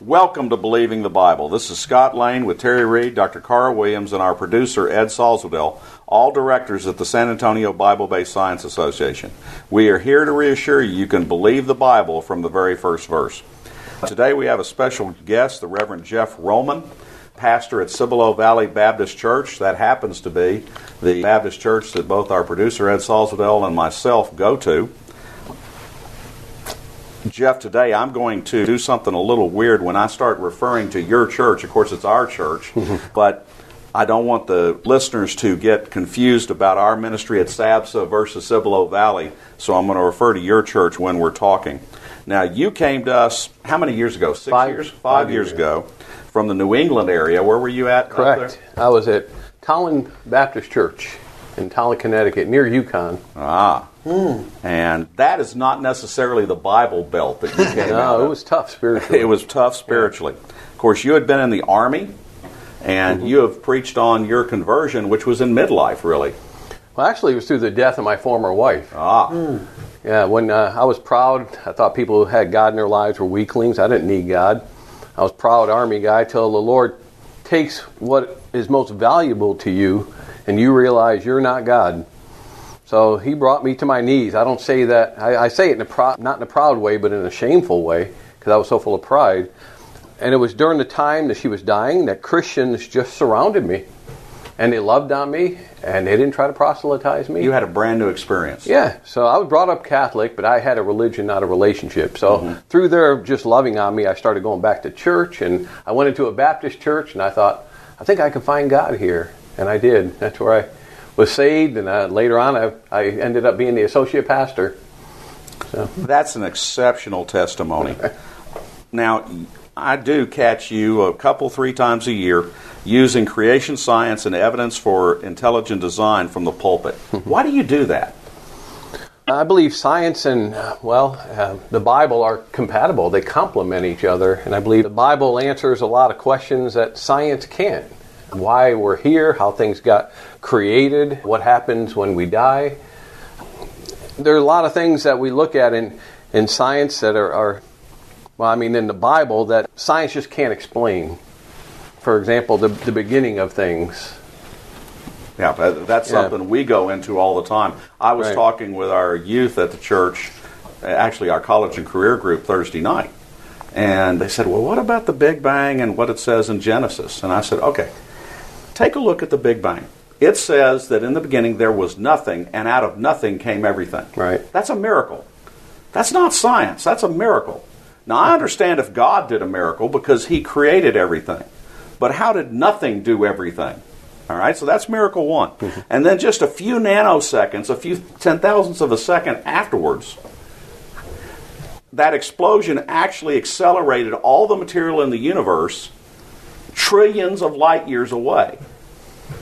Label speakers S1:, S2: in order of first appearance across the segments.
S1: Welcome to Believing the Bible. This is Scott Lane with Terry Reed, Dr. Carl Williams, and our producer Ed Salzwedel, all directors at the San Antonio Bible Based Science Association. We are here to reassure you you can believe the Bible from the very first verse. Today we have a special guest, the Reverend Jeff Roman, pastor at Cibolo Valley Baptist Church. That happens to be the Baptist church that both our producer Ed Salzwedel and myself go to. Jeff, today I'm going to do something a little weird when I start referring to your church. Of course, it's our church, mm-hmm. but I don't want the listeners to get confused about our ministry at SABSA versus Cibolo Valley, so I'm going to refer to your church when we're talking. Now, you came to us how many years ago? Six
S2: Five-
S1: years? Five,
S2: five
S1: years
S2: years
S1: ago from the New England area. Where were you at?
S2: Correct. I was at Tolland Baptist Church in Tolland, Connecticut, near UConn.
S1: Ah. And that is not necessarily the Bible belt that you came
S2: No,
S1: of.
S2: it was tough spiritually.
S1: It was tough spiritually. Of course, you had been in the army, and
S2: Mm-hmm.
S1: you have preached on your conversion, which was in midlife, really.
S2: Well, actually, it was through the death of my former wife.
S1: Ah,
S2: Yeah, when uh, I was proud, I thought people who had God in their lives were weaklings. I didn't need God. I was proud army guy till the Lord takes what is most valuable to you, and you realize you're not God. So He brought me to my knees. I don't say that. I, I say it in a pro, not in a proud way, but in a shameful way, because I was so full of pride. And it was during the time that she was dying that Christians just surrounded me, and they loved on me, and they didn't try to proselytize me.
S1: you had a brand new experience.
S2: Yeah, so I was brought up Catholic, but I had a religion, not a relationship. So
S1: Mm-hmm.
S2: through their just loving on me, I started going back to church, and I went into a Baptist church, and I thought, I think I can find God here, and I did. That's where I was saved, and uh, later on, I, I ended up being the associate pastor.
S1: That's an exceptional testimony. now, I do catch you a couple, three times a year using creation science and evidence for intelligent design from the pulpit. Why do you do that?
S2: I believe science and, uh, well, uh, the Bible are compatible. They complement each other. And I believe the Bible answers a lot of questions that science can't. Why we're here, how things got created, what happens when we die. There are a lot of things that we look at in, in science that are, are, well, I mean, in the Bible that science just can't explain. For example, the, the beginning of things.
S1: Yeah, that- that's
S2: Yeah.
S1: something we go into all the time. I was
S2: Right.
S1: talking with our youth at the church, actually our college and career group Thursday night, and they said, "Well, what about the Big Bang and what it says in Genesis?" And I said, "Okay, take a look at the Big Bang. It says that in the beginning there was nothing, and out of nothing came everything.
S2: Right.
S1: That's a miracle. That's not science. That's a miracle. Now I understand if God did a miracle because He created everything, but how did nothing do everything? All right, so that's miracle one. Mm-hmm. And then just a few nanoseconds, a few ten thousandths of a second afterwards, that explosion actually accelerated all the material in the universe trillions of light years away.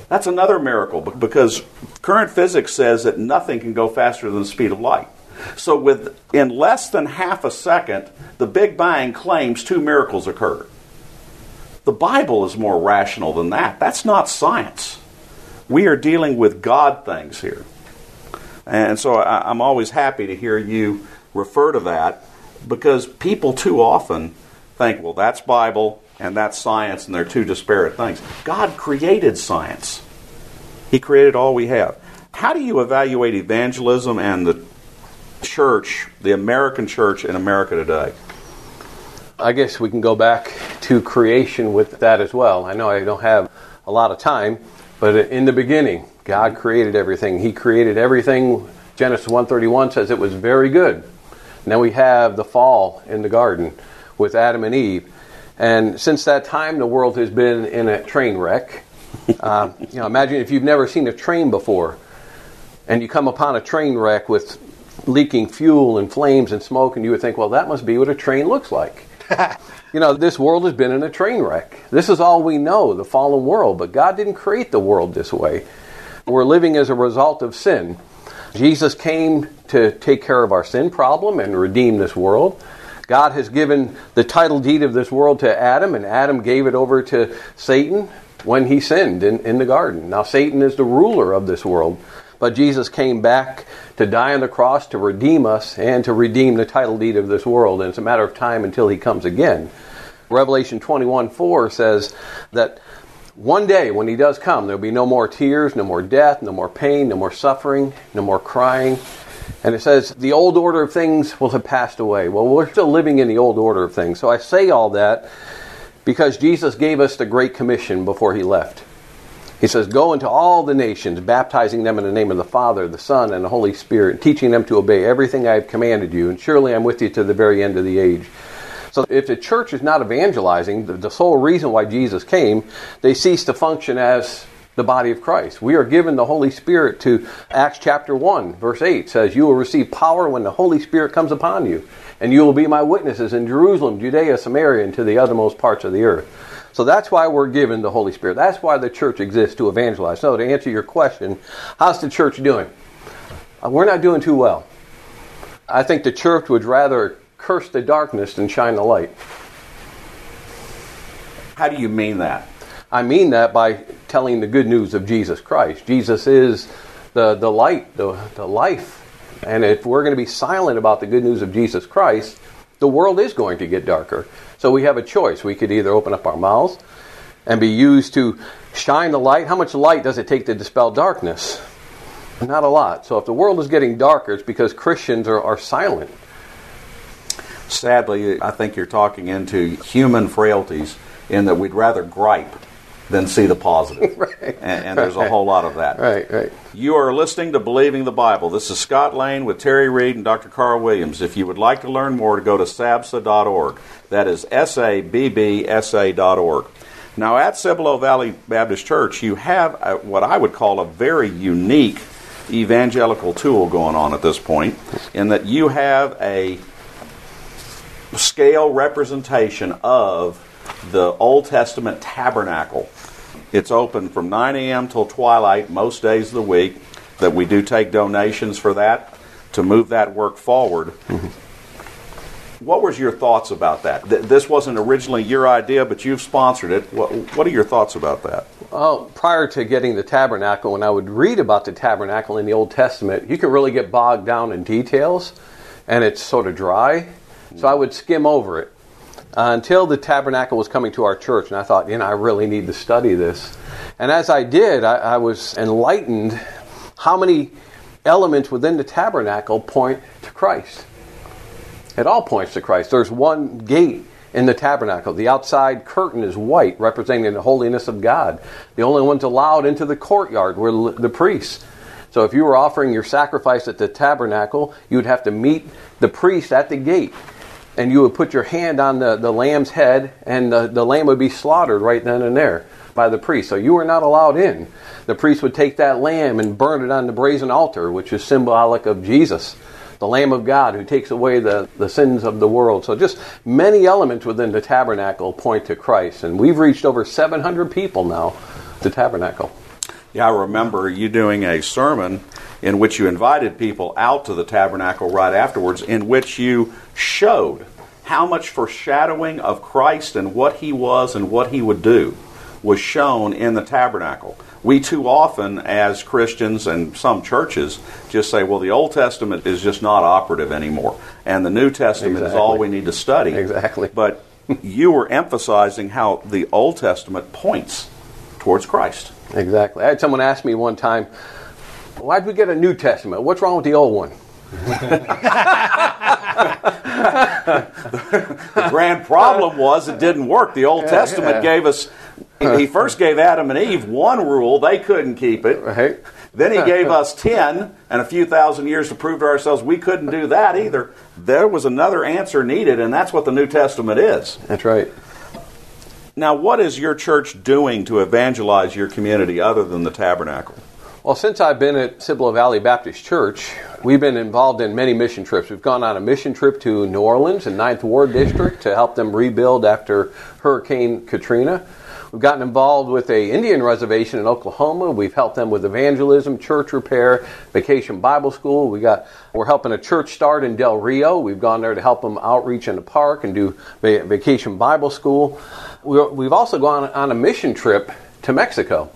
S1: That's another miracle because current physics says that nothing can go faster than the speed of light. So, with in less than half a second, the Big Bang claims two miracles occurred. The Bible is more rational than that. That's not science. We are dealing with God things here. And so I'm always happy to hear you refer to that because people too often think, well, that's Bible and that's science, and they're two disparate things. God created science, He created all we have. How do you evaluate evangelism and the church, the American church in America today?
S2: I guess we can go back to creation with that as well. I know I don't have a lot of time, but in the beginning, God created everything. He created everything. Genesis 1:31 says it was very good. Now we have the fall in the garden with Adam and Eve. And since that time, the world has been in a train wreck. Uh, you know, imagine if you've never seen a train before, and you come upon a train wreck with leaking fuel and flames and smoke, and you would think, well, that must be what a train looks like. you know, this world has been in a train wreck. This is all we know, the fallen world, but God didn't create the world this way. We're living as a result of sin. Jesus came to take care of our sin problem and redeem this world. God has given the title deed of this world to Adam, and Adam gave it over to Satan when he sinned in, in the garden. Now, Satan is the ruler of this world, but Jesus came back to die on the cross to redeem us and to redeem the title deed of this world. And it's a matter of time until he comes again. Revelation 21 4 says that one day when he does come, there'll be no more tears, no more death, no more pain, no more suffering, no more crying. And it says the old order of things will have passed away. Well, we're still living in the old order of things. So I say all that because Jesus gave us the Great Commission before he left. He says, Go into all the nations, baptizing them in the name of the Father, the Son, and the Holy Spirit, teaching them to obey everything I have commanded you, and surely I'm with you to the very end of the age. So if the church is not evangelizing, the, sole reason why Jesus came, they cease to function as the body of Christ. We are given the Holy Spirit to Acts chapter 1, verse 8 says, You will receive power when the Holy Spirit comes upon you, and you will be my witnesses in Jerusalem, Judea, Samaria, and to the uttermost parts of the earth. So that's why we're given the Holy Spirit. That's why the church exists to evangelize. So to answer your question, how's the church doing? Uh, we're not doing too well. I think the church would rather curse the darkness than shine the light.
S1: How do you mean that?
S2: I mean that by telling the good news of Jesus Christ. Jesus is the, the light, the, the life. And if we're going to be silent about the good news of Jesus Christ, the world is going to get darker. So we have a choice. We could either open up our mouths and be used to shine the light. How much light does it take to dispel darkness? Not a lot. So if the world is getting darker, it's because Christians are, are silent.
S1: Sadly, I think you're talking into human frailties in that we'd rather gripe than see the positive.
S2: right.
S1: And, and there's a whole lot of that.
S2: Right, right.
S1: You are listening to Believing the Bible. This is Scott Lane with Terry Reed and Dr. Carl Williams. If you would like to learn more, go to sabsa.org. That is S A B B S A.org. Now, at Cibolo Valley Baptist Church, you have a, what I would call a very unique evangelical tool going on at this point, in that you have a scale representation of the Old Testament tabernacle. It's open from 9 a.m. till twilight most days of the week. That we do take donations for that to move that work forward. Mm-hmm. What was your thoughts about that? Th- this wasn't originally your idea, but you've sponsored it. What, what are your thoughts about that?
S2: Well, prior to getting the tabernacle, when I would read about the tabernacle in the Old Testament, you could really get bogged down in details, and it's sort of dry. So I would skim over it uh, until the tabernacle was coming to our church, and I thought, you know, I really need to study this. And as I did, I, I was enlightened how many elements within the tabernacle point to Christ. It all points to Christ. There's one gate in the tabernacle. The outside curtain is white, representing the holiness of God. The only ones allowed into the courtyard were the priests. So if you were offering your sacrifice at the tabernacle, you would have to meet the priest at the gate. And you would put your hand on the, the lamb's head, and the, the lamb would be slaughtered right then and there by the priest. So you were not allowed in. The priest would take that lamb and burn it on the brazen altar, which is symbolic of Jesus the Lamb of God who takes away the, the sins of the world. So, just many elements within the tabernacle point to Christ. And we've reached over 700 people now, the tabernacle.
S1: Yeah, I remember you doing a sermon in which you invited people out to the tabernacle right afterwards, in which you showed how much foreshadowing of Christ and what he was and what he would do was shown in the tabernacle we too often, as Christians and some churches, just say, well, the Old Testament is just not operative anymore, and the New Testament
S2: exactly.
S1: is all we need to study.
S2: Exactly.
S1: But you were emphasizing how the Old Testament points towards Christ.
S2: Exactly. I had someone ask me one time, why'd we get a New Testament? What's wrong with the old one?
S1: the grand problem was it didn't work. The Old Testament gave us, he first gave Adam and Eve one rule, they couldn't keep it.
S2: Right.
S1: Then he gave us 10 and a few thousand years to prove to ourselves we couldn't do that either. There was another answer needed, and that's what the New Testament is.
S2: That's right.
S1: Now, what is your church doing to evangelize your community other than the tabernacle?
S2: Well, since I've been at Cibolo Valley Baptist Church, we've been involved in many mission trips. We've gone on a mission trip to New Orleans and Ninth Ward District to help them rebuild after Hurricane Katrina. We've gotten involved with a Indian reservation in Oklahoma. We've helped them with evangelism, church repair, vacation Bible school. We got we're helping a church start in Del Rio. We've gone there to help them outreach in the park and do vacation Bible school. We've also gone on a mission trip to Mexico.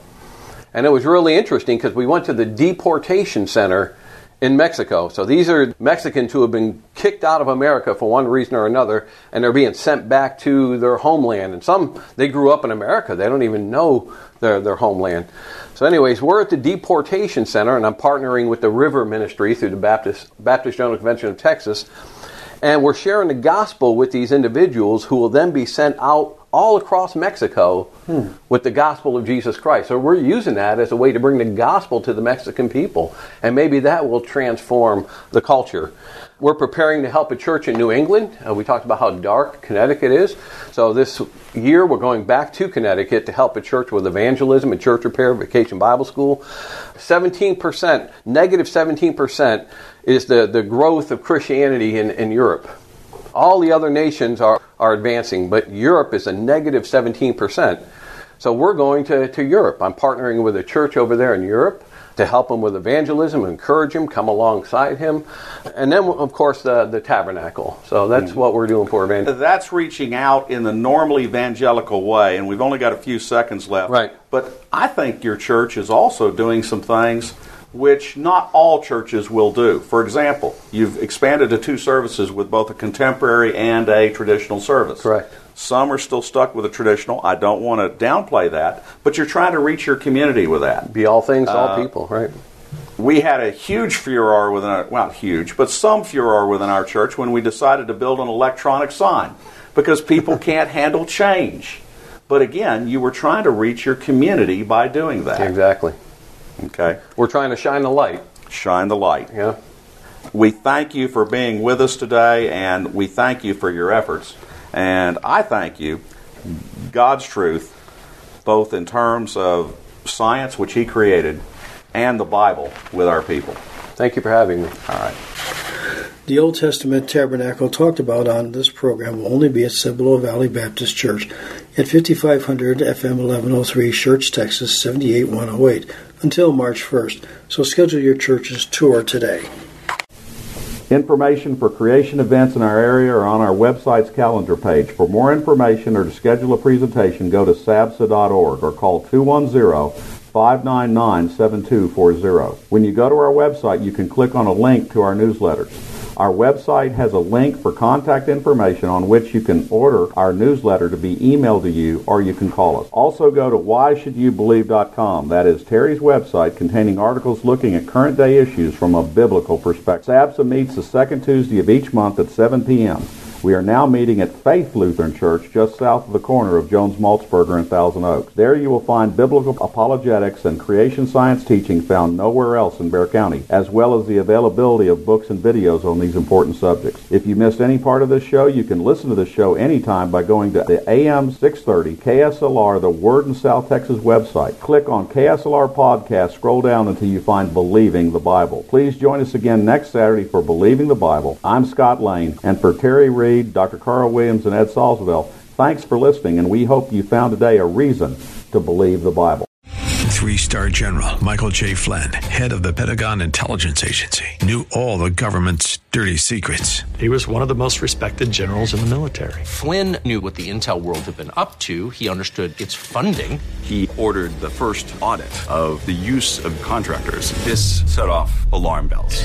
S2: And it was really interesting because we went to the deportation center in Mexico. So these are Mexicans who have been kicked out of America for one reason or another, and they're being sent back to their homeland. And some, they grew up in America, they don't even know their, their homeland. So, anyways, we're at the deportation center, and I'm partnering with the River Ministry through the Baptist, Baptist General Convention of Texas. And we're sharing the gospel with these individuals who will then be sent out all across Mexico hmm. with the gospel of Jesus Christ. So we're using that as a way to bring the gospel to the Mexican people. And maybe that will transform the culture. We're preparing to help a church in New England. Uh, we talked about how dark Connecticut is. So this year we're going back to Connecticut to help a church with evangelism and church repair, vacation Bible school. 17%, negative 17% is the, the growth of Christianity in, in Europe. All the other nations are, are advancing, but Europe is a negative 17%. So we're going to, to Europe. I'm partnering with a church over there in Europe to help him with evangelism, encourage him, come alongside him. And then, of course, the, the tabernacle. So that's mm what we're doing for evangelism.
S1: That's reaching out in the normal evangelical way, and we've only got a few seconds left.
S2: Right.
S1: But I think your church is also doing some things which not all churches will do. For example, you've expanded to two services with both a contemporary and a traditional service.
S2: Correct.
S1: Some are still stuck with a traditional. I don't want to downplay that, but you're trying to reach your community with that.
S2: Be all things to all uh, people, right?
S1: We had a huge furor within our, well, huge, but some furor within our church when we decided to build an electronic sign because people can't handle change. But again, you were trying to reach your community by doing that.
S2: Exactly.
S1: Okay.
S2: We're trying to shine the light.
S1: Shine the light.
S2: Yeah.
S1: We thank you for being with us today, and we thank you for your efforts. And I thank you, God's truth, both in terms of science, which He created, and the Bible with our people.
S2: Thank you for having me.
S1: All right.
S3: The Old Testament tabernacle talked about on this program will only be at Cibolo Valley Baptist Church at 5500 FM 1103, Church, Texas 78108 until March 1st. So schedule your church's tour today.
S1: Information for creation events in our area are on our website's calendar page. For more information or to schedule a presentation, go to sabsa.org or call 210 599 7240. When you go to our website, you can click on a link to our newsletters. Our website has a link for contact information on which you can order our newsletter to be emailed to you or you can call us. Also go to whyshouldyoubelieve.com. That is Terry's website containing articles looking at current day issues from a biblical perspective. SABSA meets the second Tuesday of each month at 7 p.m. We are now meeting at Faith Lutheran Church just south of the corner of Jones Maltsberger and Thousand Oaks. There you will find biblical apologetics and creation science teaching found nowhere else in Bexar County, as well as the availability of books and videos on these important subjects. If you missed any part of this show, you can listen to the show anytime by going to the AM 630 KSLR, the Word in South Texas website. Click on KSLR Podcast, scroll down until you find Believing the Bible. Please join us again next Saturday for Believing the Bible. I'm Scott Lane, and for Terry Reed, Reed, Dr. Carl Williams, and Ed Salzwedel. Thanks for listening, and we hope you found today a reason to believe the Bible.
S4: Three star general Michael J. Flynn, head of the Pentagon Intelligence Agency, knew all the government's dirty secrets.
S5: He was one of the most respected generals in the military.
S6: Flynn knew what the intel world had been up to, he understood its funding.
S7: He ordered the first audit of the use of contractors. This set off alarm bells.